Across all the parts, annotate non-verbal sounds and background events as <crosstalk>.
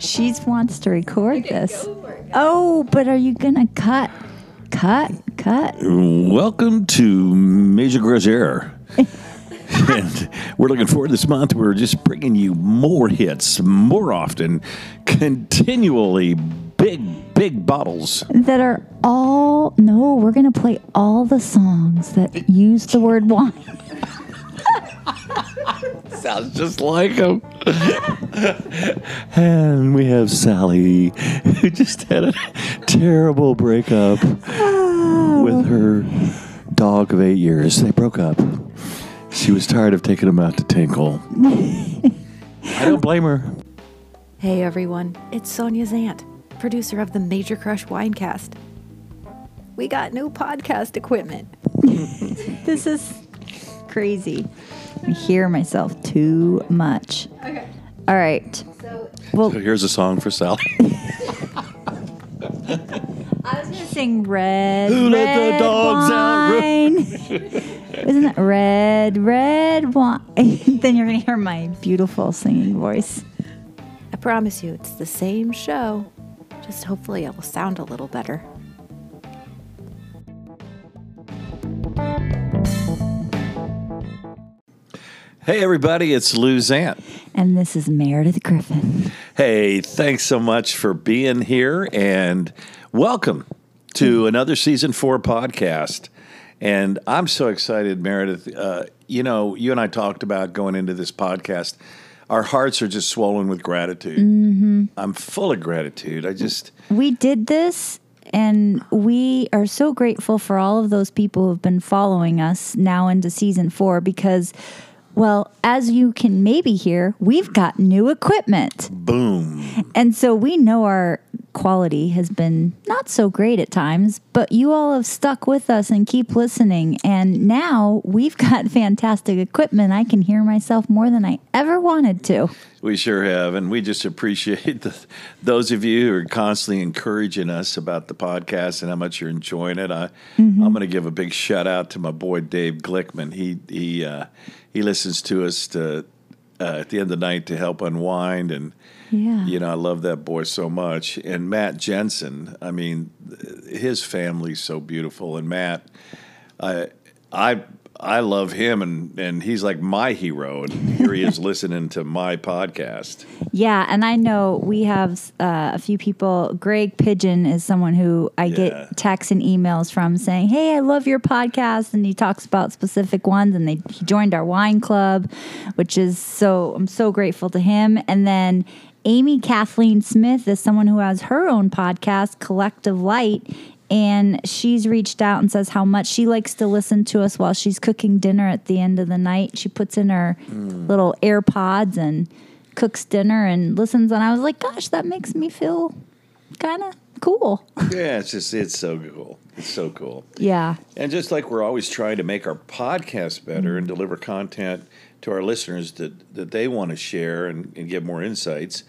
She wants to record this. Oh, but are you gonna cut? Cut, cut. Welcome to Major Gross Air. <laughs> and we're looking forward this month. We're just bringing you more hits, more often, continually big, big bottles. That are all no, we're gonna play all the songs that use the word wine. Sounds just like him. <laughs> and we have Sally, who just had a terrible breakup with her dog of eight years. They broke up. She was tired of taking him out to tinkle. I don't blame her. Hey everyone, it's Sonia Zant, producer of the Major Crush Winecast. We got new podcast equipment. <laughs> This is crazy. I hear myself too much. Okay. All right. Well, So here's a song for Sally. <laughs> I was gonna sing red. Who let the red dogs out? wine. <laughs> Isn't that red, red wine? <laughs> then you're gonna hear my beautiful singing voice. I promise you, it's the same show. Just hopefully it'll sound a little better. Hey, everybody, it's Lou Zant. And this is Meredith Griffin. Hey, thanks so much for being here and welcome to another season four podcast. And I'm so excited, Meredith. Uh, you know, you and I talked about going into this podcast. Our hearts are just swollen with gratitude. I'm full of gratitude. I just, We did this and we are so grateful for all of those people who've been following us now into season four because, well, as you can maybe hear, we've got new equipment. boom. And so we know our quality has been not so great at times, but you all have stuck with us and keep listening. And now we've got <laughs> fantastic equipment. I can hear myself more than I ever wanted to. We sure have, and we just appreciate the, those of you who are constantly encouraging us about the podcast and how much you're enjoying it. I, I'm going to give a big shout out to my boy Dave Glickman. He he uh, he listens to us to, uh, at the end of the night to help unwind, and Yeah. you know I love that boy so much. And Matt Jensen, I mean, his family's so beautiful, and Matt, I I. I love him, and, and he's like my hero. And here he is <laughs> listening to my podcast. Yeah, and I know we have uh, a few people. Greg Pigeon is someone who I Yeah. get texts and emails from saying, "Hey, I love your podcast," and he talks about specific ones. And they he joined our wine club, which is so I'm so grateful to him. And then Amy Kathleen Smith is someone who has her own podcast, Collective Light. And she's reached out and says how much she likes to listen to us while she's cooking dinner at the end of the night. She puts in her mm. little AirPods and cooks dinner and listens and I was like, gosh, that makes me feel kind of cool. <laughs> Yeah, it's just it's so cool. It's so cool. yeah. And just like we're always trying to make our podcast better and deliver content to our listeners that, that they want to share and, and get more insights.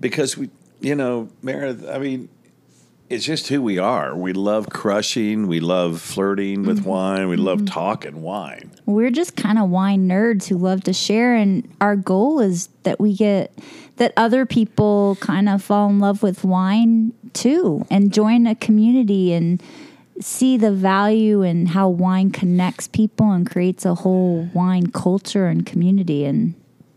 Because we you know, Meredith, I mean, it's just who we are. We love crushing, we love flirting with mm-hmm. wine, we love mm-hmm. talking wine. We're just kind of wine nerds who love to share and our goal is that we get that other people kind of fall in love with wine too and join a community and see the value and how wine connects people and creates a whole wine culture and community and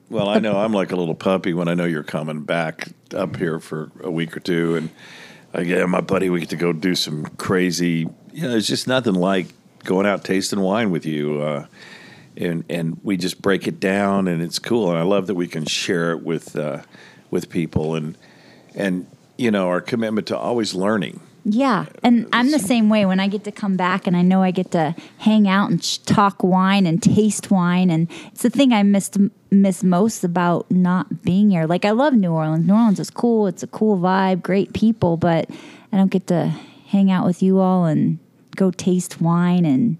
Well, I know I'm like a little puppy when I know you're coming back up here for a week or two, and I get my buddy. We get to go do some crazy. You know, it's just nothing like going out tasting wine with you, uh, and and we just break it down, and it's cool. And I love that we can share it with uh, with people, and and you know our commitment to always learning. Yeah, and I'm the same way when I get to come back and I know I get to hang out and sh- talk wine and taste wine, and it's the thing I missed miss most about not being here. Like I love New Orleans. New Orleans is cool. It's a cool vibe, great people, but I don't get to hang out with you all and go taste wine and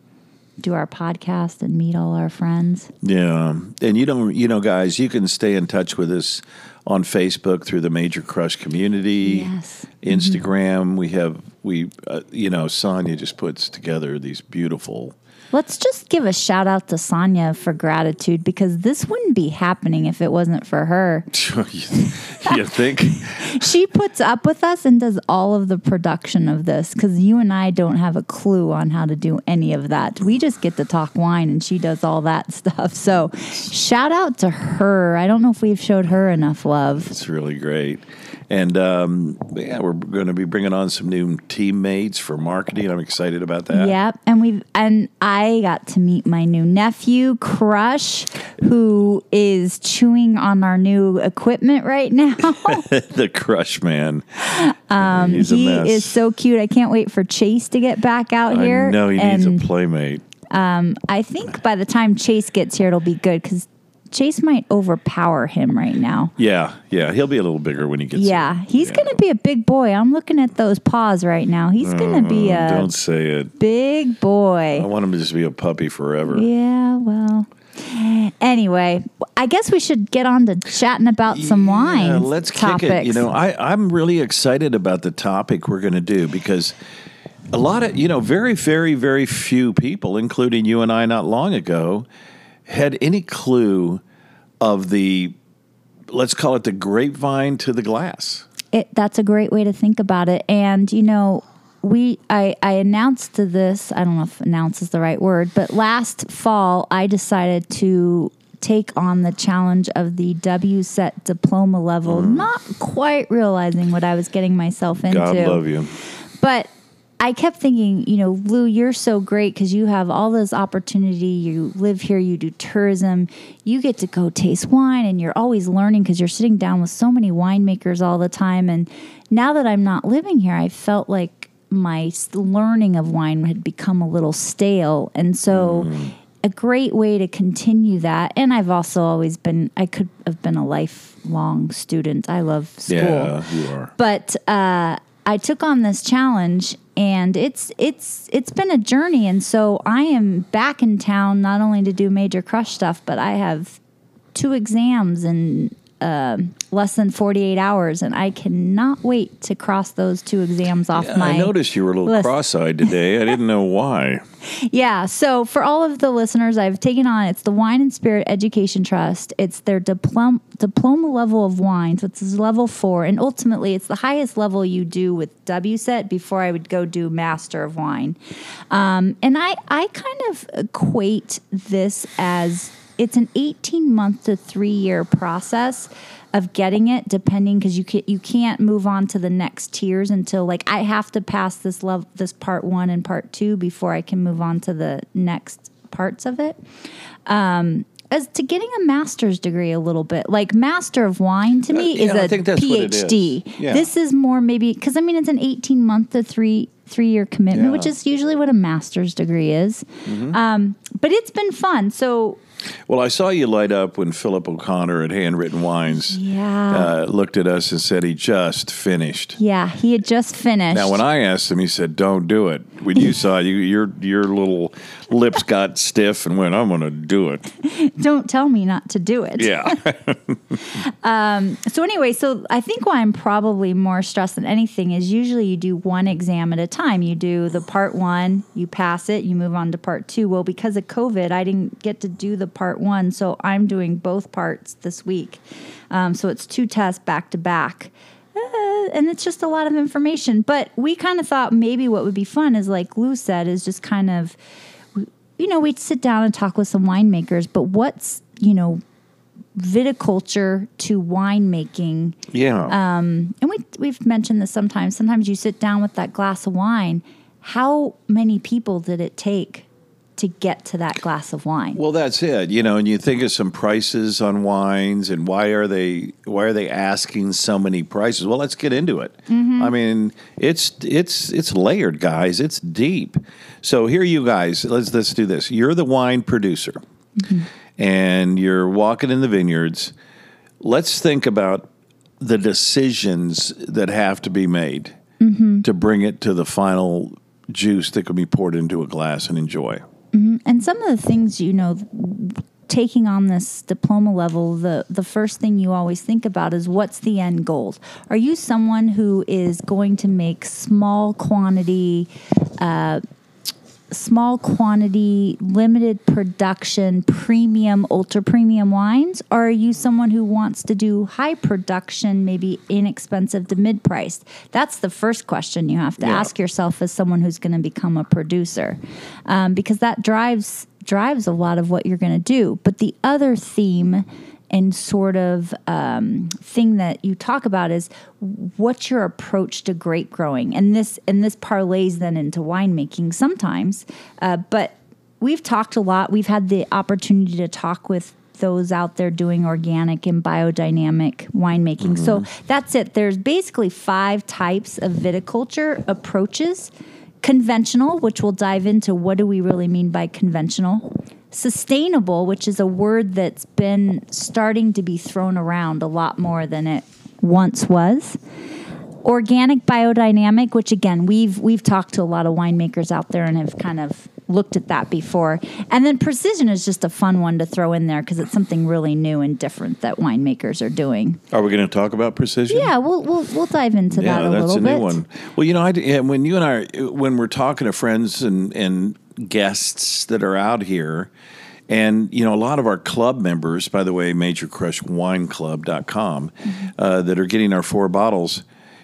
do our podcast and meet all our friends. Yeah, and you don't, you know, guys, you can stay in touch with us on Facebook through the Major Crush community. Yes. Instagram. We have we uh, you know Sonia just puts together these beautiful. Let's just give a shout out to Sonia for gratitude because this wouldn't be happening if it wasn't for her. <laughs> you think? <laughs> She puts up with us and does all of the production of this because you and I don't have a clue on how to do any of that. We just get to talk wine and she does all that <laughs> stuff. So shout out to her. I don't know if we've showed her enough love. It's really great. And um, yeah, we're going to be bringing on some new teammates for marketing. I'm excited about that. Yep, and we and I got to meet my new nephew, Crush, who is chewing on our new equipment right now. <laughs> <laughs> the Crush Man. Um, He's he mess. is so cute. I can't wait for Chase to get back out here. I know he and needs a playmate. I think by the time Chase gets here, it'll be good because Chase might overpower him right now. Yeah, yeah. He'll be a little bigger when he gets. Yeah, there. he's Yeah. going to be a big boy. I'm looking at those paws right now. He's going to be mm, a Don't say it. big boy. I want him to just be a puppy forever. Yeah, well. Anyway, I guess we should get on to chatting about some wine. Yeah, let's topics. kick it. You know, I, I'm really excited about the topic we're going to do because a lot of, you know, very, very, very few people, including you and I not long ago, had any clue of the, let's call it the grapevine to the glass. it, that's a great way to think about it. And you know, we I, I announced this. I don't know if "announce" is the right word, but last fall I decided to take on the challenge of the WSET diploma level, mm. not quite realizing what I was getting myself into. God love you. But I kept thinking, you know, Lou, you're so great because you have all this opportunity. You live here, you do tourism, you get to go taste wine, and you're always learning because you're sitting down with so many winemakers all the time. And now that I'm not living here, I felt like my learning of wine had become a little stale. And so, a great way to continue that. And I've also always been, I could have been a lifelong student. I love school Yeah, you are. but uh, I took on this challenge, and it's it's it's been a journey. And so I am back in town not only to do major crush stuff, but I have two exams in uh, less than forty eight hours, and I cannot wait to cross those two exams off my. I noticed you were a little list. cross-eyed today. I didn't know why. <laughs> <laughs> Yeah. So for all of the listeners, I've taken on it's the Wine and Spirit Education Trust. It's their diploma diploma level of wine. So it's level four, and ultimately it's the highest level you do with WSET before I would go do Master of Wine. Um, and I I kind of equate this as it's an 18 month to three year process of getting it depending because you can you can't move on to the next tiers until like I have to pass this level this part one and part two before I can move on to the next parts of it. Um, as to getting a master's degree a little bit like master of wine to me Uh, is yeah, I a phd is. Yeah. this is more maybe because i mean it's an 18 month to three three year commitment which Yeah. Mm-hmm. is usually what a master's degree is um, but it's been fun so Well, I saw you light up when Philip O'Connor at Handwritten Wines Yeah. uh, looked at us and said he just finished. yeah he had just finished Now, when I asked him, he said, "Don't do it." When you saw you, your your little lips got stiff and went, "I'm going to do it." <laughs> don't tell me not to do it Yeah, <laughs> <laughs> um, So anyway, so I think why I'm probably more stressed than anything is usually you do one exam at a time. You do the part one, you pass it, you move on to part two. Well, because of COVID, I didn't get to do the part one, so I'm doing both parts this week. Um, so it's two tests back to back. Uh, and it's just a lot of information. But we kind of thought maybe what would be fun is like Lou said, is just kind of, you know, we'd sit down and talk with some winemakers, but what's, you know, viticulture to winemaking. yeah. And we we've mentioned this sometimes. Sometimes you sit down with that glass of wine. How many people did it take to get to that glass of wine? well, that's it. You know, and you think of some prices on wines, and why are they why are they asking so many prices? Well, let's get into it. Mm-hmm. I mean, it's it's it's layered, guys. It's deep. So here, you guys, let's let's do this. You're the wine producer, mm-hmm. and you're walking in the vineyards. Let's think about the decisions that have to be made mm-hmm. to bring it to the final juice that can be poured into a glass and enjoy. And some of the things, you know, taking on this diploma level, the the first thing you always think about is what's the end goal? Are you someone who is going to make small quantity uh, small quantity, limited production, premium, ultra premium wines? Or are you someone who wants to do high production, maybe inexpensive to mid priced? That's the first question you have to Yeah. ask yourself as someone who's going to become a producer, um, because that drives drives a lot of what you're going to do. But the other theme and sort of um, thing that you talk about is what's your approach to grape growing? And this and this parlays then into winemaking sometimes uh, but we've talked a lot. We've had the opportunity to talk with those out there doing organic and biodynamic winemaking. So that's it. There's basically five types of viticulture approaches. Conventional which we'll dive into what do we really mean by conventional sustainable which is a word that's been starting to be thrown around a lot more than it once was organic biodynamic which again we've we've talked to a lot of winemakers out there and have kind of looked at that before and then precision is just a fun one to throw in there because it's something really new and different that winemakers are doing Are we going to talk about precision? yeah we'll we'll, we'll dive into that a little bit. Yeah, that's a bit new one. Well, you know, I, when you and I, when we're talking to friends and, and guests that are out here, and, you know, a lot of our club members, by the way, majorcrushwineclub.com, Mm-hmm. uh, that are getting our four bottles,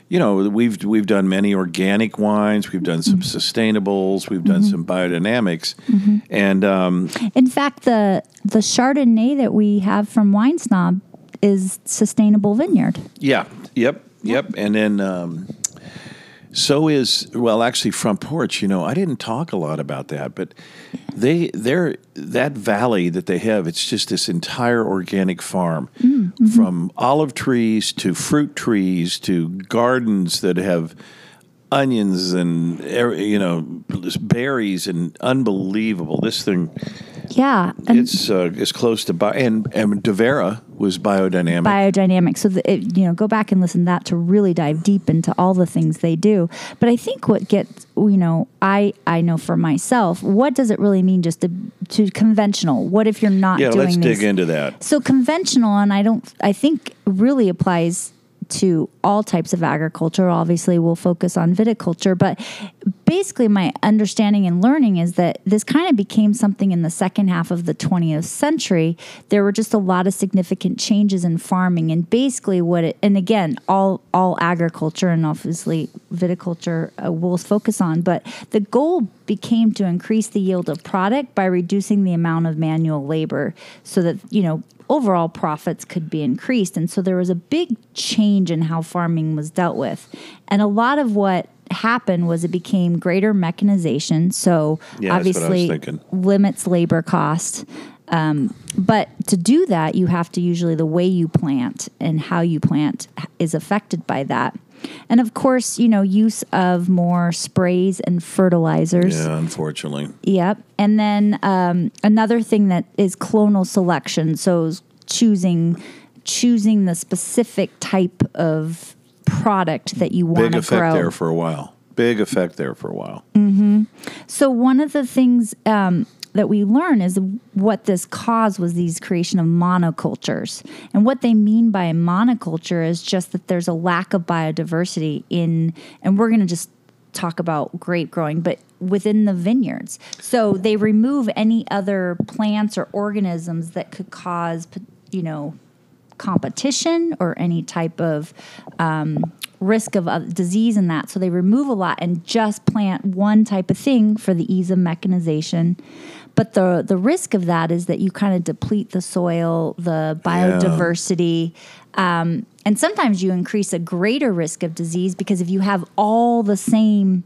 you know, we've we've done many organic wines, we've done some Mm-hmm. sustainables, we've done some biodynamics, and um, In fact, the the Chardonnay that we have from Wine Snob is sustainable vineyard. Yeah. Yep. Yep. And then um, so is well, actually, front porch. You know, I didn't talk a lot about that, but they they're that valley that they have. It's just this entire organic farm, mm, mm-hmm. from olive trees to fruit trees to gardens that have onions and you know berries and unbelievable. This thing Yeah, and it's uh, it's close to bio and and Devera was biodynamic. biodynamic. So that it, you know, go back and listen to that to really dive deep into all the things they do. But I think what gets you know, I I know for myself, what does it really mean just to to conventional? What if you're not yeah, doing let's these? dig into that. So conventional, and I don't, I think really applies to all types of agriculture. Obviously, we'll focus on viticulture, but basically, my understanding and learning is that this kind of became something in the second half of the 20th century. There were just a lot of significant changes in farming, and basically, what it, and again, all all agriculture and obviously viticulture uh, we'll focus on, but the goal became to increase the yield of product by reducing the amount of manual labor so that you know overall profits could be increased. And so there was a big change in how farming was dealt with. And a lot of what happened was it became greater mechanization. So Yeah, that's what I was obviously limits labor cost. Um, but to do that you have to usually the way you plant and how you plant is affected by that and of course you know use of more sprays and fertilizers Yeah, unfortunately. Yep. And then um, another thing that is clonal selection. So choosing choosing the specific type of product that you want Big to effect grow. there for a while. Big effect there for a while. So one of the things um, that we learn is what this cause was these creation of monocultures, and what they mean by a monoculture is just that there's a lack of biodiversity in, and we're going to just talk about grape growing, but within the vineyards. So they remove any other plants or organisms that could cause, you know, competition or any type of um, risk of uh, disease in that. So they remove a lot and just plant one type of thing for the ease of mechanization. But the the risk of that is that you kind of deplete the soil, the biodiversity, um, and sometimes you increase a greater risk of disease because if you have all the same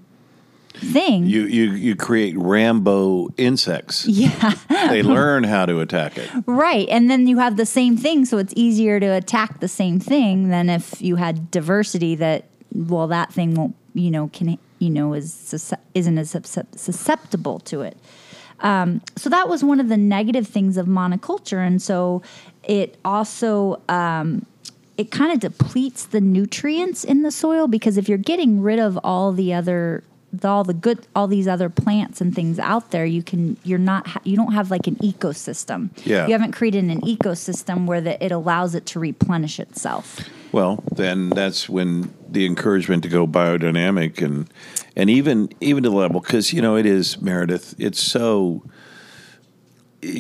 thing, You you you create Rambo insects. <laughs> yeah, They learn how to attack it. Right. And then you have the same thing, so it's easier to attack the same thing than if you had diversity that well that thing won't, you know, can you know is isn't as susceptible to it. Um, so that was one of the negative things of monoculture, and so it also um, it kind of depletes the nutrients in the soil because if you're getting rid of all the other the, all the good all these other plants and things out there you can you're not ha- you don't have like an ecosystem. Yeah. you haven't created an ecosystem where that it allows it to replenish itself Well, then that's when the encouragement to go biodynamic and and even even to the level because you know it is Meredith. It's so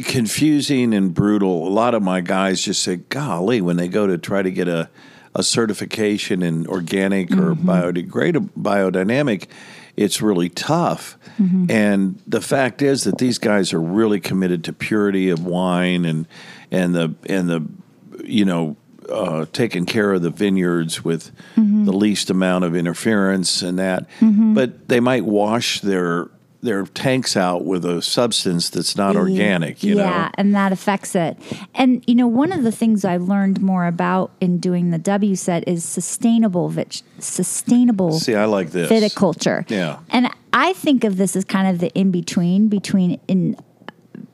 confusing and brutal. A lot of my guys just say, "Golly," when they go to try to get a a certification in organic or mm-hmm. biodegradable biodynamic, it's really tough. Mm-hmm. And the fact is that these guys are really committed to purity of wine and and the and the you know uh, taking care of the vineyards with the least amount of interference and that. But they might wash their their tanks out with a substance that's not organic. You yeah, know. and that affects it. And you know, one of the things I learned more about in doing the WSET is sustainable vit- sustainable See, I like this. viticulture. Yeah. And I think of this as kind of the in between between in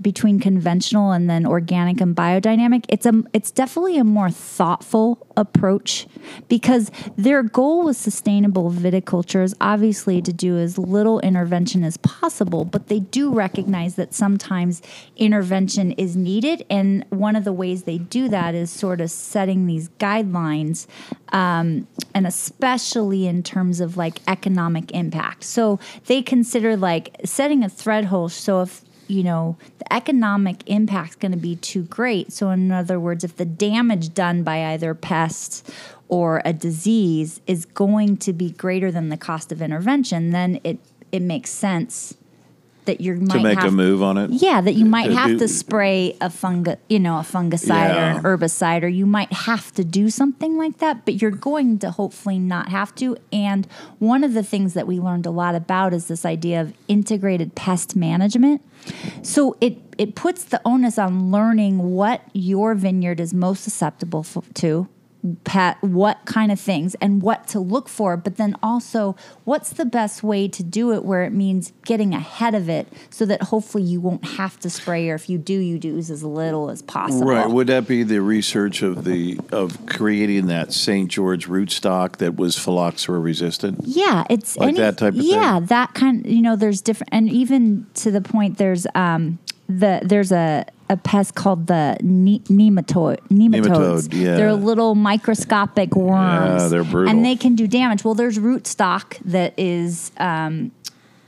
between conventional and then organic and biodynamic. It's a it's definitely a more thoughtful approach because their goal with sustainable viticulture is obviously to do as little intervention as possible, but they do recognize that sometimes intervention is needed and one of the ways they do that is sort of setting these guidelines um, and especially in terms of like economic impact. So they consider like setting a threshold. So if you know the economic impact is going to be too great. So in other words, if the damage done by either pests or a disease is going to be greater than the cost of intervention, then it it makes sense that you might to make have a move on it. yeah, that you might to have do- to spray a fungi, you know, a fungicide Yeah. or an herbicide, or you might have to do something like that. But you're going to hopefully not have to. And one of the things that we learned a lot about is this idea of integrated pest management. So it it puts the onus on learning what your vineyard is most susceptible f- to, pet, what kind of things, and what to look for. But then also, what's the best way to do it where it means getting ahead of it, so that hopefully you won't have to spray, or if you do, you do as little as possible. Right. Would that be the research of the of creating that St. George rootstock that was phylloxera resistant? Yeah, it's Like that type of thing? yeah, that kind. You know, there's different, and even to the point, there's um the there's a a pest called the ne- nematode nematodes. Nematode, yeah. They're little microscopic worms. Yeah, they're brutal. and they can do damage. Well, there's rootstock that is. Um,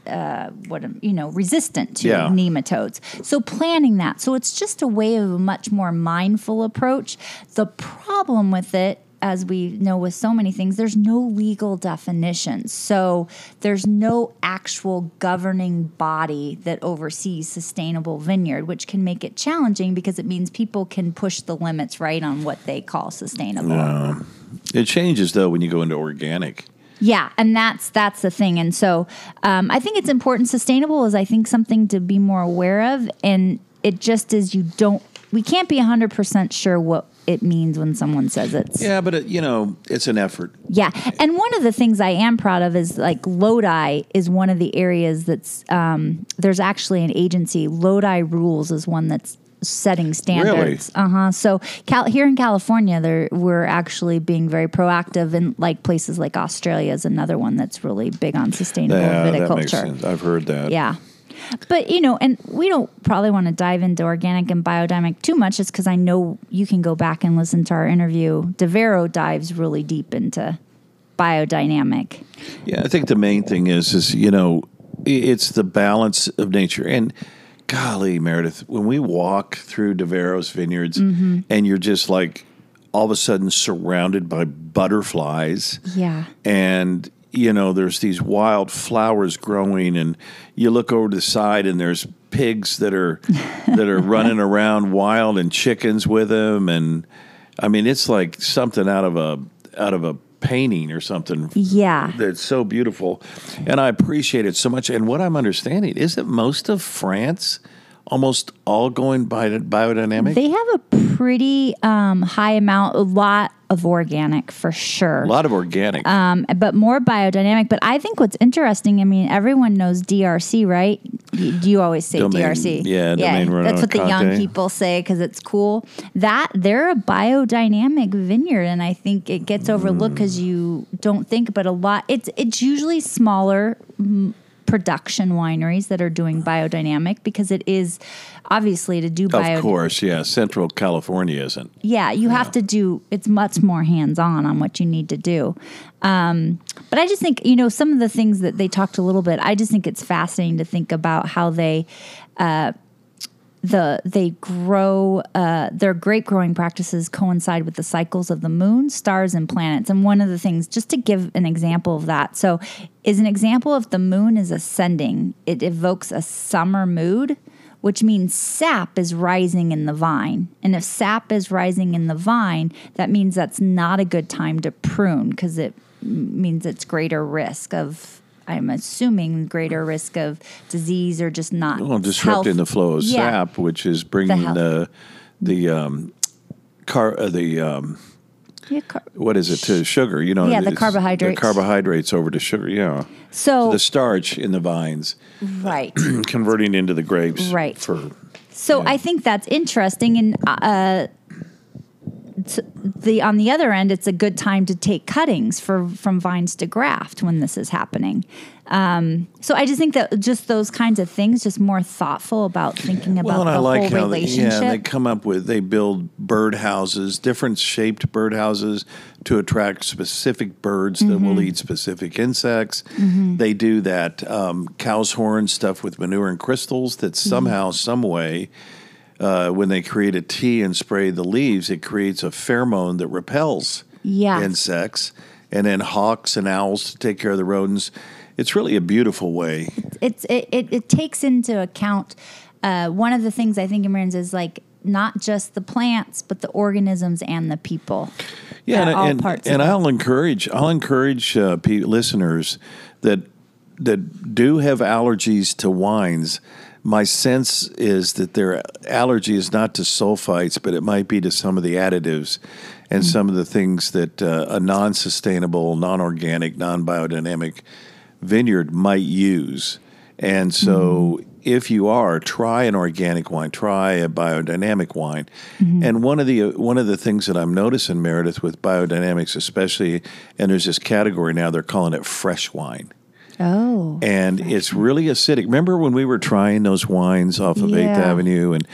uh, what you know, resistant to Yeah. nematodes. So planning that. So it's just a way of a much more mindful approach. The problem with it as we know with so many things, there's no legal definition. So there's no actual governing body that oversees sustainable vineyard, which can make it challenging because it means people can push the limits right on what they call sustainable. It changes though when you go into organic. Yeah, and that's that's the thing. And so um, I think it's important. Sustainable is I think something to be more aware of, and it just is you don't. We can't be hundred percent sure what it means when someone says it's Yeah, but it, you know, it's an effort. yeah, and one of the things I am proud of is like Lodi is one of the areas that's um, there's actually an agency. Lodi Rules is one that's setting standards. Really? Uh huh. So Cal- here in California, there we're actually being very proactive, and like places like Australia is another one that's really big on sustainable Yeah, viticulture. I've heard that. Yeah. But you know, and we don't probably want to dive into organic and biodynamic too much, just because I know you can go back and listen to our interview. Devero dives really deep into biodynamic. Yeah, I think the main thing is is you know it's the balance of nature and golly Meredith when we walk through Deveros vineyards Mm-hmm. and you're just like all of a sudden surrounded by butterflies Yeah. and you know there's these wild flowers growing and you look over to the side and there's pigs that are that are running <laughs> around wild and chickens with them and I mean it's like something out of a out of a painting or something Yeah. that's so beautiful and I appreciate it so much and what I'm understanding is that most of France almost all going bi- biodynamic? They have a pretty um, high amount, a lot of organic for sure. a lot of organic. um, but more biodynamic. But I think what's interesting, I mean, everyone knows DRC, right? You, you always say Domain- DRC. yeah, domain that's what the young people say because it's cool. That they're a biodynamic vineyard, and I think it gets overlooked because you don't think, but a lot. It's it's usually smaller. mm, Production wineries that are doing biodynamic because it is obviously to do bio of course, yeah. Central California isn't. yeah, you have to do. It's much more hands on on what you need to do. Um, but I just think you know some of the things that they talked a little bit. I just think it's fascinating to think about how they. Uh, the they grow uh, their grape growing practices coincide with the cycles of the moon, stars, and planets. And one of the things, just to give an example of that, so is an example if the moon is ascending, it evokes a summer mood, which means sap is rising in the vine. And if sap is rising in the vine, that means that's not a good time to prune because it means it's greater risk of. I'm assuming greater risk of disease or just not Well, disrupting health- the flow of Yeah. sap, which is bringing health. the the um, car uh, the um, Yeah, car- what is it to sugar? You know, Yeah, the carbohydrates. The carbohydrates over to sugar. Yeah, So the starch in the vines right, <clears throat> converting into the grapes. Right. For so Yeah. I think that's interesting, and uh, the on the other end, it's a good time to take cuttings for from vines to graft when this is happening. Um, so I just think that just those kinds of things, just more thoughtful about thinking about well, and the I like whole how they, yeah, they come up with they build bird houses, different shaped bird houses to attract specific birds that Mm-hmm. will eat specific insects. They do that um, cow's horn stuff with manure and crystals that Mm-hmm. somehow, some way. Uh, when they create a tea and spray the leaves, it creates a pheromone that repels insects, and then hawks and owls to take care of the rodents. It's really a beautiful way. it's it, it, it takes into account uh, one of the things I think emerges is like not just the plants, but the organisms and the people. Yeah, and, all and, parts and it. I'll encourage I'll encourage uh, listeners that that do have allergies to wines. My sense is that their allergy is not to sulfites, but it might be to some of the additives and Mm. some of the things that uh, a non-sustainable, non-organic, non-biodynamic vineyard might use. And so, Mm-hmm. if you are, try an organic wine, try a biodynamic wine. Mm-hmm. And one of the one of the things that I'm noticing, Meredith, with biodynamics, especially, and there's this category now they're calling it fresh wine, Oh, and it's really acidic. Remember when we were trying those wines off of Eighth Avenue, and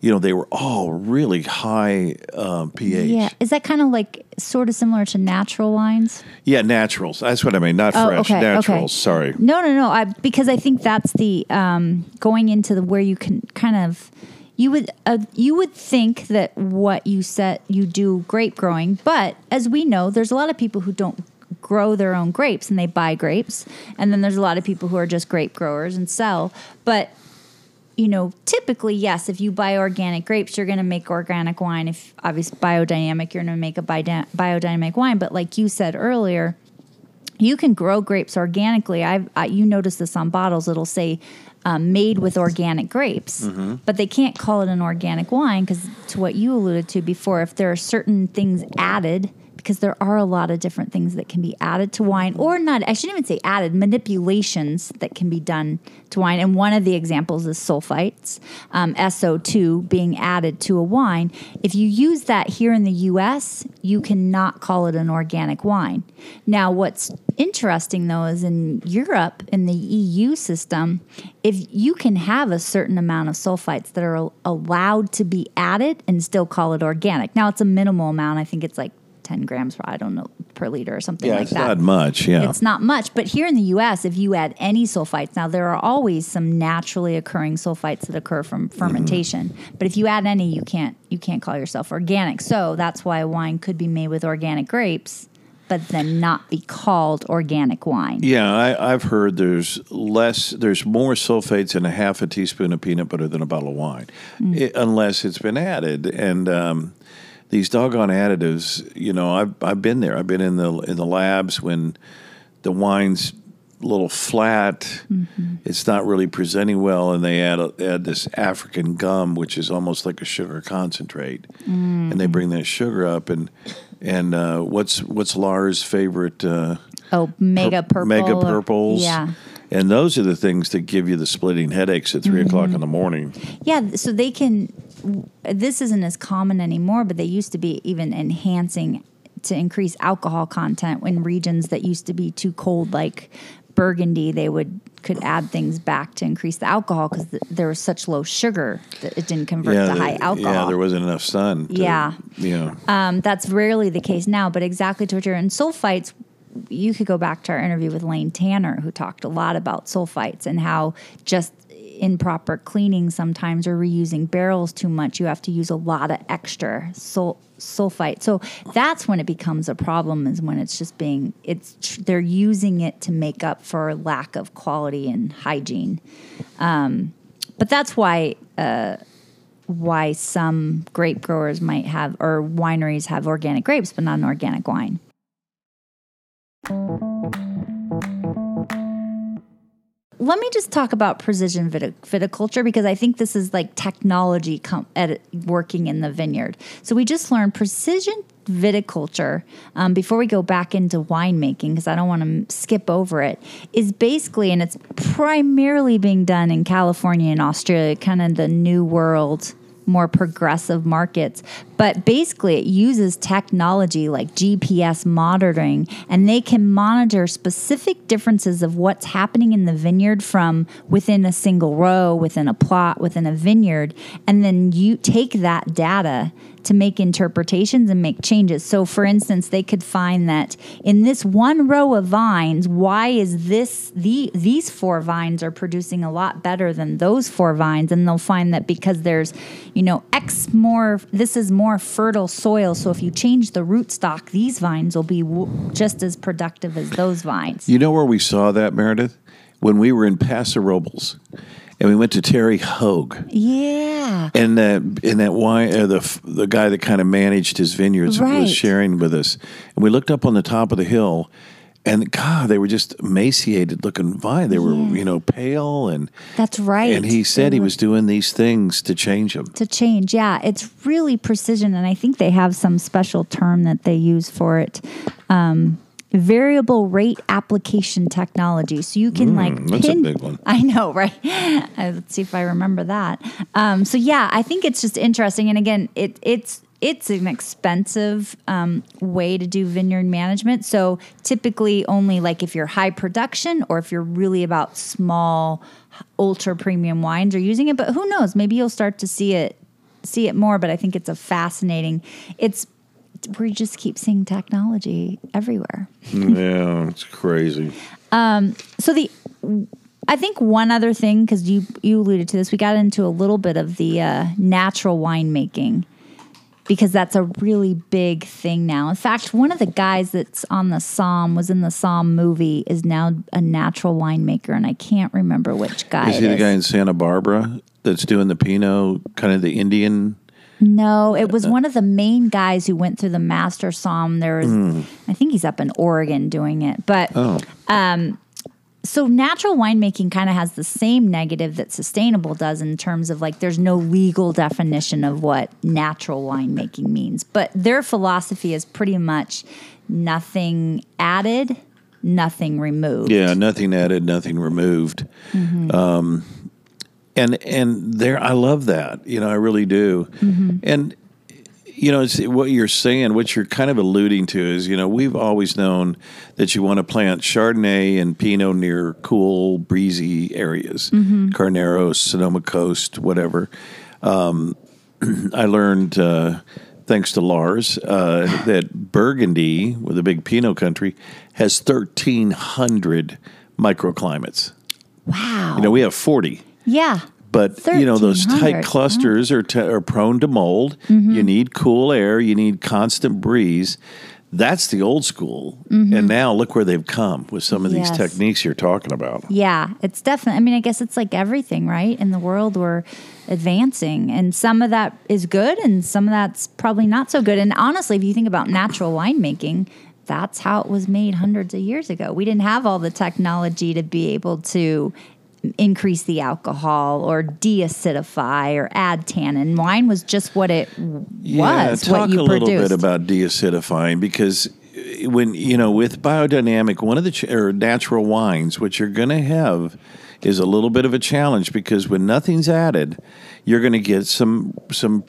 you know they were all really high um, pH. yeah. Is that kind of like sort of similar to natural wines? Yeah, naturals. That's what I mean. Not Oh, fresh. okay, naturals. okay. Sorry. No, no, no. I, because I think that's the um, going into the where you can kind of you would uh, you would think that what you said you do grape growing, but as we know, there's a lot of people who don't grow their own grapes and they buy grapes, and then there's a lot of people who are just grape growers and sell, but. You know, typically, yes, if you buy organic grapes, you're going to make organic wine. If obviously biodynamic, you're going to make a biody- biodynamic wine. But like you said earlier, you can grow grapes organically. I've I, you notice this on bottles; it'll say um, "made with organic grapes," but they can't call it an organic wine because, to what you alluded to before, if there are certain things added, because there are a lot of different things that can be added to wine, or not. I shouldn't even say added manipulations that can be done to wine. And one of the examples is sulfites, um, SO2 being added to a wine. If you use that here in the US, you cannot call it an organic wine. Now, what's interesting though is in Europe, in the EU system, if you can have a certain amount of sulfites that are allowed to be added and still call it organic. Now, it's a minimal amount. I think it's like 10 grams, I don't know, per liter or something Yeah, like it's that. It's not much. Yeah. It's not much, but here in the U.S., if you add any sulfites, now there are always some naturally occurring sulfites that occur from fermentation, but if you add any, you can't you can't call yourself organic. So that's why wine could be made with organic grapes, but then not be called organic wine. Yeah, I, I've heard there's less, there's more sulfates in a half a teaspoon of peanut butter than a bottle of wine, Mm. I- unless it's been added. And um, these doggone additives, you know, I've I've been there. I've been in the in the labs when the wines a little flat. It's not really presenting well, and they add a, add this African gum, which is almost like a sugar concentrate, and they bring that sugar up. And and uh, what's what's Lars' favorite? Uh, Oh, mega pur- purple. mega or- purples. Yeah. And those are the things that give you the splitting headaches at 3 o'clock in the morning. Yeah, so they can. This isn't as common anymore, but they used to be even enhancing to increase alcohol content in regions that used to be too cold, like Burgundy. They would could add things back to increase the alcohol because th- there was such low sugar that it didn't convert to the- high alcohol. yeah, there wasn't enough sun. to- Yeah. You know. Um, that's rarely the case now, but exactly to what you're and sulfites. You could go back to our interview with Lane Tanner, who talked a lot about sulfites and how just improper cleaning sometimes or reusing barrels too much, you have to use a lot of extra sul- sulfite. So that's when it becomes a problem. Is when it's just being it's they're using it to make up for lack of quality and hygiene. Um, but that's why why some grape growers might have or wineries have organic grapes but not an organic wine. Let me just talk about precision viticulture because I think this is like technology com- at, working in the vineyard. So we just learned precision viticulture um, before we go back into winemaking because I don't want to skip over it is basically and it's primarily being done in California and Australia, kind of the new world more progressive markets. But basically, it uses technology like GPS monitoring, and they can monitor specific differences of what's happening in the vineyard from within a single row, within a plot, within a vineyard. And then you take that data to make interpretations and make changes. So, for instance, they could find that in this one row of vines, why is this the these four vines are producing a lot better than those four vines, and they'll find that because there's, you know, X more. This is more fertile soil. So if you change the rootstock, these vines will be w- just as productive as those vines. You know where we saw that, Meredith? When we were in Paso Robles, and we went to Terry Hoage, Yeah. and that and that wine, uh, the the guy that kind of managed his vineyards Right. was sharing with us, and we looked up on the top of the hill. And God, they were just emaciated looking vine. They were, you know, pale, and That's right. and he said he was doing these things to change them. to change. Yeah, it's really precision, and I think they have some special term that they use for it. Um, variable rate application technology. So you can like Mm, that's a big one. <laughs> I know, right? <laughs> Let's see if I remember that. Um, so yeah, I think it's just interesting, and again, it it's. It's an expensive um, way to do vineyard management. So typically, only like if you're high production or if you're really about small, ultra premium wines are using it. But who knows? Maybe you'll start to see it see it more. But I think it's a fascinating. It's we just keep seeing technology everywhere. yeah, it's crazy. Um, so the I think one other thing because you you alluded to this, we got into a little bit of the uh, natural winemaking because that's a really big thing now. In fact, one of the guys that's on the Somm was in the Somm movie is now a natural winemaker, and I can't remember which guy. Is he the is. guy in Santa Barbara that's doing the Pinot, kind of the Indian? No, it was one of the main guys who went through the master somm. There was, Hmm. I think he's up in Oregon doing it. But Oh, so natural winemaking kind of has the same negative that sustainable does in terms of like there's no legal definition of what natural winemaking means. But their philosophy is pretty much nothing added, nothing removed. yeah, nothing added, nothing removed. Mm-hmm. Um, and and there, I love that. You know, I really do. Mm-hmm. And you know, it's what you're saying, what you're kind of alluding to is, you know, we've always known that you want to plant Chardonnay and Pinot near cool, breezy areas, Mm-hmm. Carneros, Sonoma Coast, whatever. Um, <clears throat> I learned, uh, thanks to Lars, uh, that Burgundy, with a big Pinot country, has 1,300 microclimates. Wow. You know, we have 40. Yeah. But you know those tight clusters are t- are prone to mold. Mm-hmm. You need cool air. You need constant breeze. That's the old school. Mm-hmm. And now look where they've come with some of these techniques you're talking about. Yeah, it's definitely. I mean, I guess it's like everything, right? In the world, we're advancing, and some of that is good, and some of that's probably not so good. And honestly, if you think about natural winemaking, that's how it was made hundreds of years ago. We didn't have all the technology to be able to increase the alcohol or deacidify or add tannin. Wine was just what it Yeah, was, talk what you a little produced. bit about deacidifying because when you know with biodynamic, one of the ch- or natural wines, what you're going to have is a little bit of a challenge because when nothing's added, you're going to get some some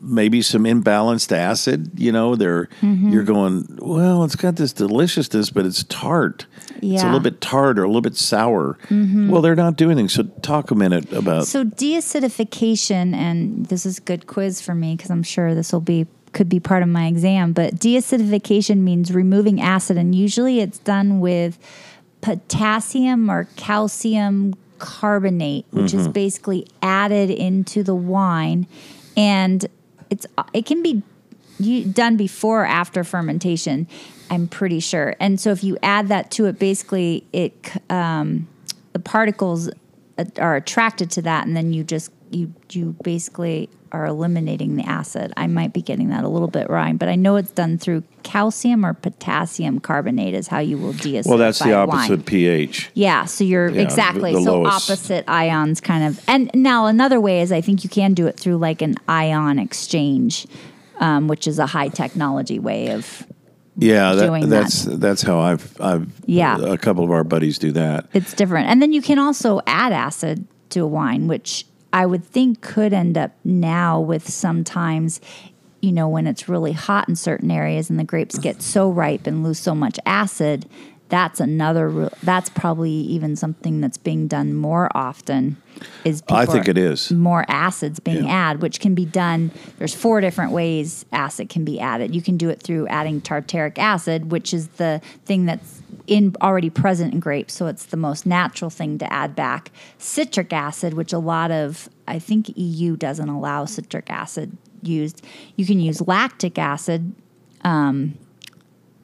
maybe some imbalanced acid. You know, they're Mm-hmm. you're going well. It's got this deliciousness, but it's tart. It's a Mm-hmm. little bit tart or a little bit sour. Well, they're not doing anything. So talk a minute about So deacidification, and this is a good quiz for me because I'm sure this will be could be part of my exam. But deacidification means removing acid, and usually it's done with potassium or calcium carbonate, which is basically added into the wine, and it's it can be done before or after fermentation. I'm pretty sure, and so if you add that to it, basically it um, the particles uh, are attracted to that, and then you just you you basically are eliminating the acid. I might be getting that a little bit wrong, but I know it's done through calcium or potassium carbonate is how you will deacidify well, that's the wine. opposite pH. Yeah, so you're Yeah, exactly the so lowest. opposite ions kind of. And now another way is I think you can do it through like an ion exchange, um, which is a high technology way of Yeah, doing that, that. that's that's how I've I've Yeah. a couple of our buddies do that. it's different. And then you can also add acid to a wine, which I would think could end up now with sometimes, you know, when it's really hot in certain areas and the grapes get so ripe and lose so much acid. That's another. That's probably even something that's being done more often. Is I think it is. more acids being Yeah. added, which can be done. There's four different ways acid can be added. You can do it through adding tartaric acid, which is the thing that's in already present in grapes, so it's the most natural thing to add back. Citric acid, which a lot of I think EU doesn't allow citric acid used. You can use lactic acid um,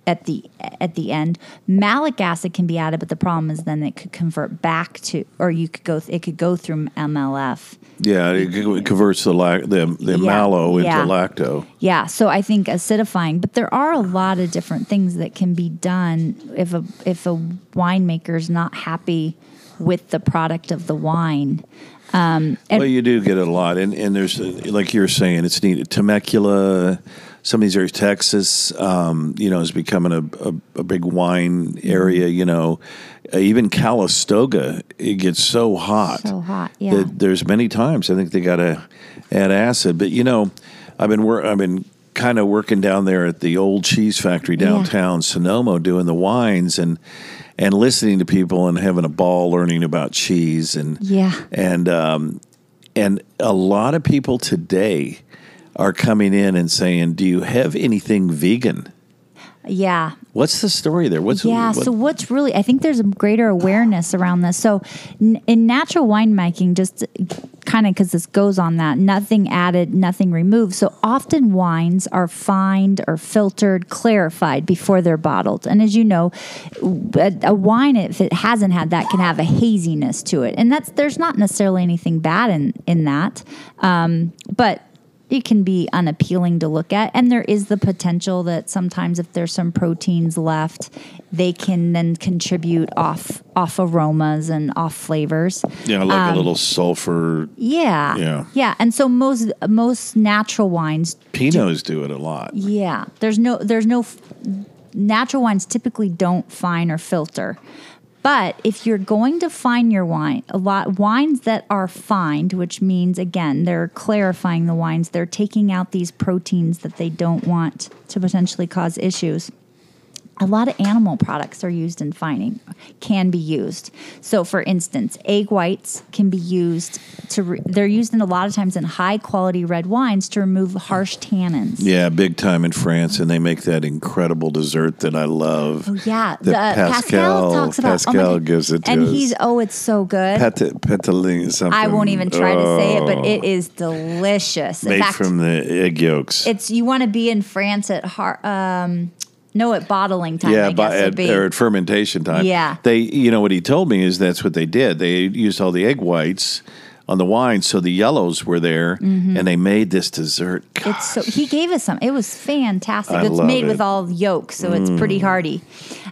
at the at the end. Malic acid can be added, but the problem is then it could convert back to, or you could go. It could go through MLF. Yeah, it converts the lac- the the Yeah, mallow into yeah. lacto. Yeah, so I think acidifying, but there are a lot of different things that can be done if a if a winemaker's not happy with the product of the wine. Um, well, you do get it a lot, and and there's like you're saying, it's needed. Temecula, some of these areas, Texas, um, you know, is becoming a, a, a big wine area. You know, uh, even Calistoga, it gets so hot, So hot, yeah. That there's many times I think they got to add acid, but you know, I've been wor- I've been kind of working down there at the old cheese factory downtown Sonoma doing the wines and and listening to people and having a ball learning about cheese and Yeah. and um, and a lot of people today are coming in and saying, "Do you have anything vegan?" yeah, What's the story there? What's yeah. what- so what's really? I think there's a greater awareness around this. So n- in natural winemaking, just kind of because this goes on that nothing added, nothing removed. So often wines are fined or filtered, clarified before they're bottled. And as you know, a, a wine if it hasn't had that can have a haziness to it, and that's there's not necessarily anything bad in in that, um, but it can be unappealing to look at and there is the potential that sometimes if there's some proteins left they can then contribute off off aromas and off flavors yeah, like um, a little sulfur. yeah Yeah. yeah and so most most natural wines Pinots do it a lot. yeah there's no there's no natural wines typically don't fine or filter but if you're going to fine your wine, a lot wines that are fined, which means again they're clarifying the wines, they're taking out these proteins that they don't want to potentially cause issues. A lot of animal products are used in fining, can be used. So, for instance, egg whites can be used to. Re- they're used in a lot of times in high quality red wines to remove harsh tannins. Yeah, big time in France, and they make that incredible dessert that I love. Oh, yeah, that Pascal talks about. Pascal oh gives it to and us. he's oh, it's so good. Pet, petalin something. I won't even try to say it, but Oh, it is delicious. In made fact, from the egg yolks. it's you want to be in France at har- um, no at bottling time. yeah, I guess at, be. or at fermentation time. Yeah. they, you know, what he told me is that's what they did. They used all the egg whites on the wine. So the yellows were there, and they made this dessert. Mm-hmm. It's so he gave us some. It was fantastic. I it's made it. with all yolk, so it's pretty hearty.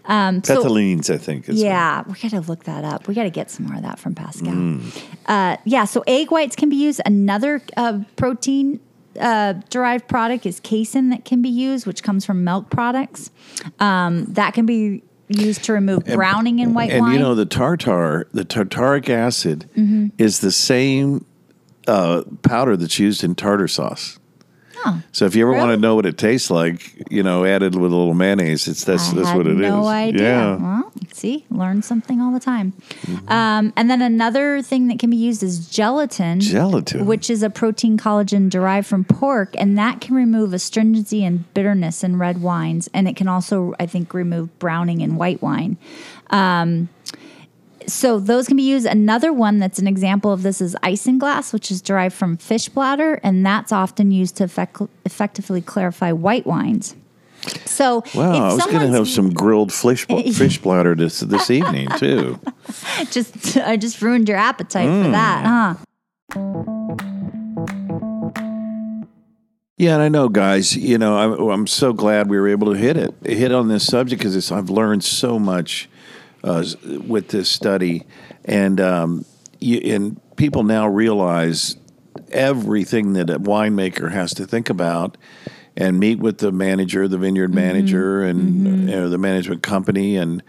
Um, so I think. Is yeah, we got to look that up. We got to get some more of that from Pascal. Mm. Uh, yeah, so egg whites can be used. Another uh, protein uh, derived product is casein that can be used, which comes from milk products. Um, that can be used to remove browning in white and wine. you know the tartar, the tartaric acid, Mm-hmm. is the same uh, powder that's used in tartar sauce. So if you ever want to know what it tastes like, you know, added with a little mayonnaise, it's that's I that's what it is. no idea. Yeah. Well, see, learn something all the time. Mm-hmm. Um, and then another thing that can be used is gelatin. Gelatin. Which is a protein collagen derived from pork, and that can remove astringency and bitterness in red wines. And it can also, I think, remove browning in white wine. Um, so those can be used. Another one that's an example of this is isinglass, which is derived from fish bladder, and that's often used to effect- effectively clarify white wines. So Wow, if I was going to have some grilled fish <laughs> fish bladder this this evening too. <laughs> just I just ruined your appetite Mm. for that, huh? Yeah, and I know, guys. You know, I'm, I'm so glad we were able to hit it, hit on this subject because I've learned so much uh, with this study, and um, you, and people now realize everything that a winemaker has to think about, and meet with the manager, the vineyard manager, and uh, the management company, and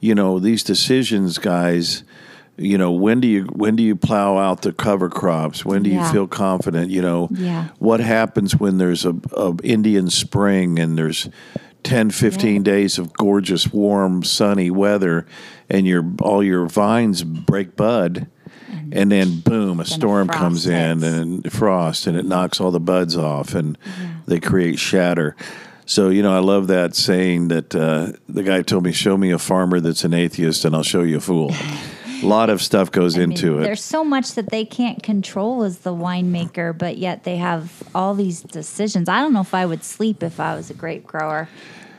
you know these decisions, guys. You know when do you when do you plow out the cover crops? When do you feel confident? You know Yeah. what happens when there's a, a Indian spring and there's 10 15 days of gorgeous warm sunny weather and your all your vines break bud and then boom a storm comes in and frost and it knocks all the buds off and they create shatter. So you know i love that saying that uh, the guy told me show me a farmer that's an atheist and i'll show you a fool <laughs> a lot of stuff goes I mean, into it There's so much that they can't control as the winemaker, but yet they have all these decisions. I don't know if I would sleep if I was a grape grower.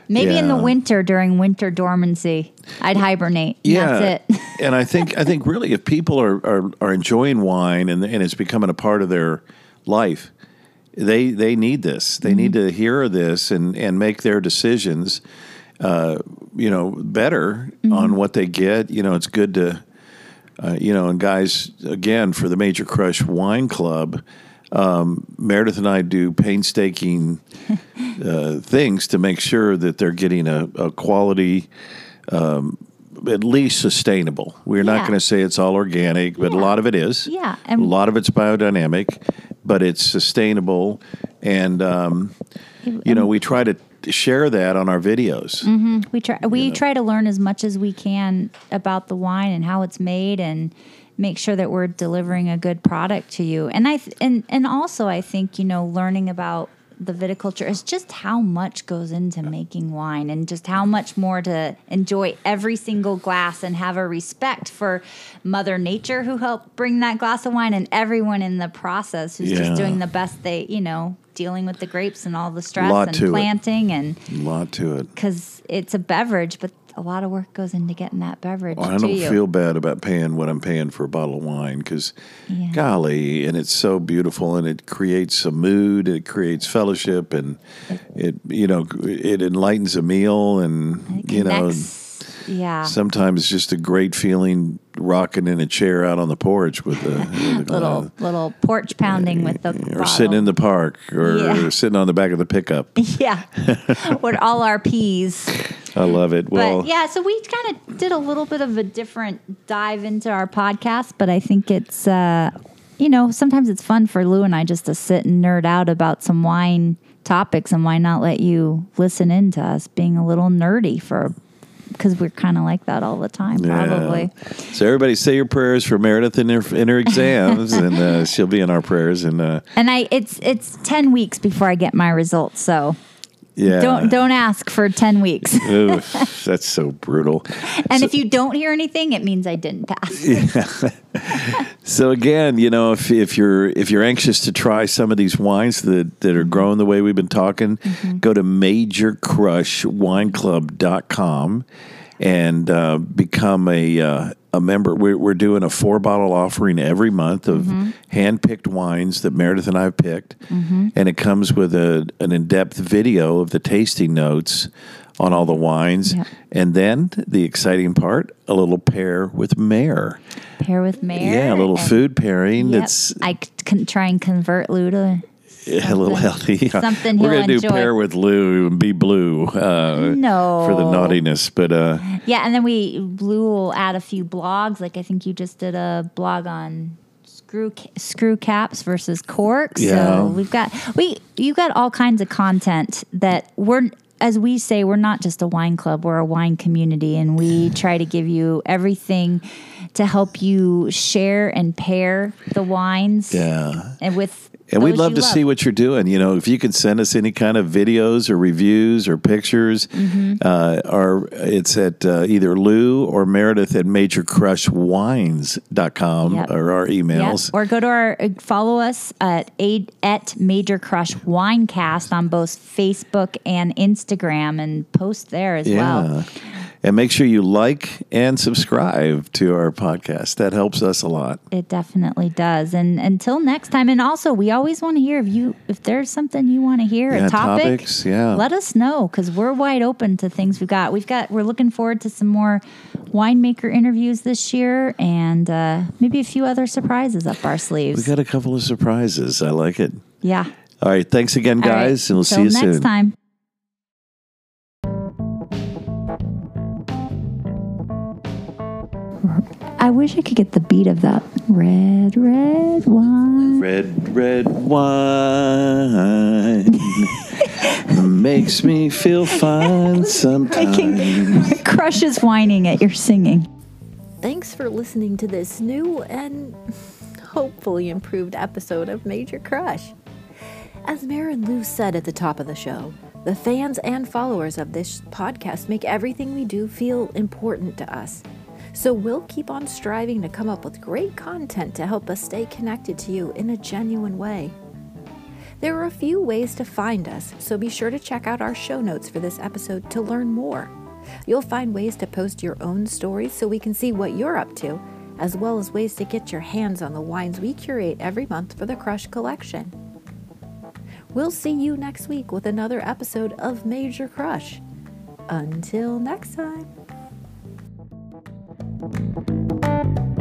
Maybe in the winter during winter dormancy, I'd hibernate. Yeah, That's it. <laughs> and I think I think really if people are are, are enjoying wine and and it's becoming a part of their life, they they need this. They need Mm-hmm. to hear this and and make their decisions. Uh, you know, better Mm-hmm. on what they get. You know, it's good to. Uh, you know, and guys, again, for the Major Crush Wine Club, um, Meredith and I do painstaking <laughs> uh, things to make sure that they're getting a, a quality, um, at least sustainable. We're not going to say it's all organic, but a lot of it is. Yeah, And a lot of it's biodynamic, but it's sustainable. And, um, you know, we try to share that on our videos. Mm-hmm. We try we try to learn as much as we can about the wine and how it's made and make sure that we're delivering a good product to you. And I th- and and also I think, you know, learning about the viticulture is just how much goes into making wine and just how much more to enjoy every single glass and have a respect for mother nature who helped bring that glass of wine and everyone in the process who's Yeah. just doing the best they, you know, dealing with the grapes and all the stress Lot and to it. planting and A lot to it. because it's a beverage, but a lot of work goes into getting that beverage. I don't you. feel bad about paying what I'm paying for a bottle of wine because, Yeah. golly, and it's so beautiful and it creates a mood, it creates fellowship, and it you know it enlightens a meal, and It you know yeah, sometimes it's just a great feeling rocking in a chair out on the porch with the, with the <laughs> little little porch pounding with the or sitting in the park or, Yeah. <laughs> sitting on the back of the pickup. <laughs> yeah, with all our peas. I love it. Well, but yeah, so we kind of did a little bit of a different dive into our podcast, but I think it's uh, you know sometimes it's fun for Lou and I just to sit and nerd out about some wine topics, and why not let you listen in to us being a little nerdy for because we're kind of like that all the time, Yeah. probably. So everybody say your prayers for Meredith in her in her exams, <laughs> and uh, she'll be in our prayers. And uh, And I it's it's ten weeks before I get my results, so yeah, don't don't ask for ten weeks. <laughs> Oof, that's so brutal. <laughs> and if you don't hear anything, it means I didn't pass. yeah. <laughs> So again, you know, if if you're if you're anxious to try some of these wines that that are growing the way we've been talking, go to majorcrushwineclub.com and uh, become a uh, a member. We're, we're doing a four bottle offering every month of Mm-hmm. hand picked wines that Meredith and I have picked, Mm-hmm. and it comes with a an in depth video of the tasting notes on all the wines, and then the exciting part, a little pair with Mare. Pair with Mayor. Yeah, a little and- food pairing. Yep. That's I can try and convert Lou to a little healthy. something We're gonna do enjoy. pair with Lou and be blue. Uh, No. for the naughtiness, but uh, Yeah, and then we Lou will add a few blogs. Like I think you just did a blog on screw ca- screw caps versus corks. Yeah. So we've got we you got all kinds of content that we're as we say we're not just a wine club, we're a wine community and we try to give you everything to help you share and pair the wines yeah. and with And we'd love to see what you're doing. You know, if you could send us any kind of videos or reviews or pictures, Mm-hmm. uh, or it's at uh, either Lou or Meredith at majorcrushwines.com Yep. or our Yep. emails. Or go to our uh, follow us at at Major Crush Winecast on both Facebook and Instagram and post there as well. And make sure you like and subscribe to our podcast. That helps us a lot. It definitely does. And until next time, and also we always want to hear if you if there's something you want to hear, Yeah, a topic, topics, yeah. let us know because we're wide open to things we've got. We've got we're looking forward to some more winemaker interviews this year and uh, maybe a few other surprises up our sleeves. We got a couple of surprises. I like it. yeah. All right. Thanks again, All right. guys. And we'll see you next soon. time. Wish I could get the beat of that red, red wine. Red, red wine <laughs> makes me feel fine sometimes. Crush is whining at your singing. Thanks for listening to this new and hopefully improved episode of Major Crush. As Marin Lou said at the top of the show, the fans and followers of this podcast make everything we do feel important to us. So we'll keep on striving to come up with great content to help us stay connected to you in a genuine way. There are a few ways to find us, so be sure to check out our show notes for this episode to learn more. You'll find ways to post your own stories so we can see what you're up to, as well as ways to get your hands on the wines we curate every month for the Crush Collection. We'll see you next week with another episode of Major Crush. Until next time. うん。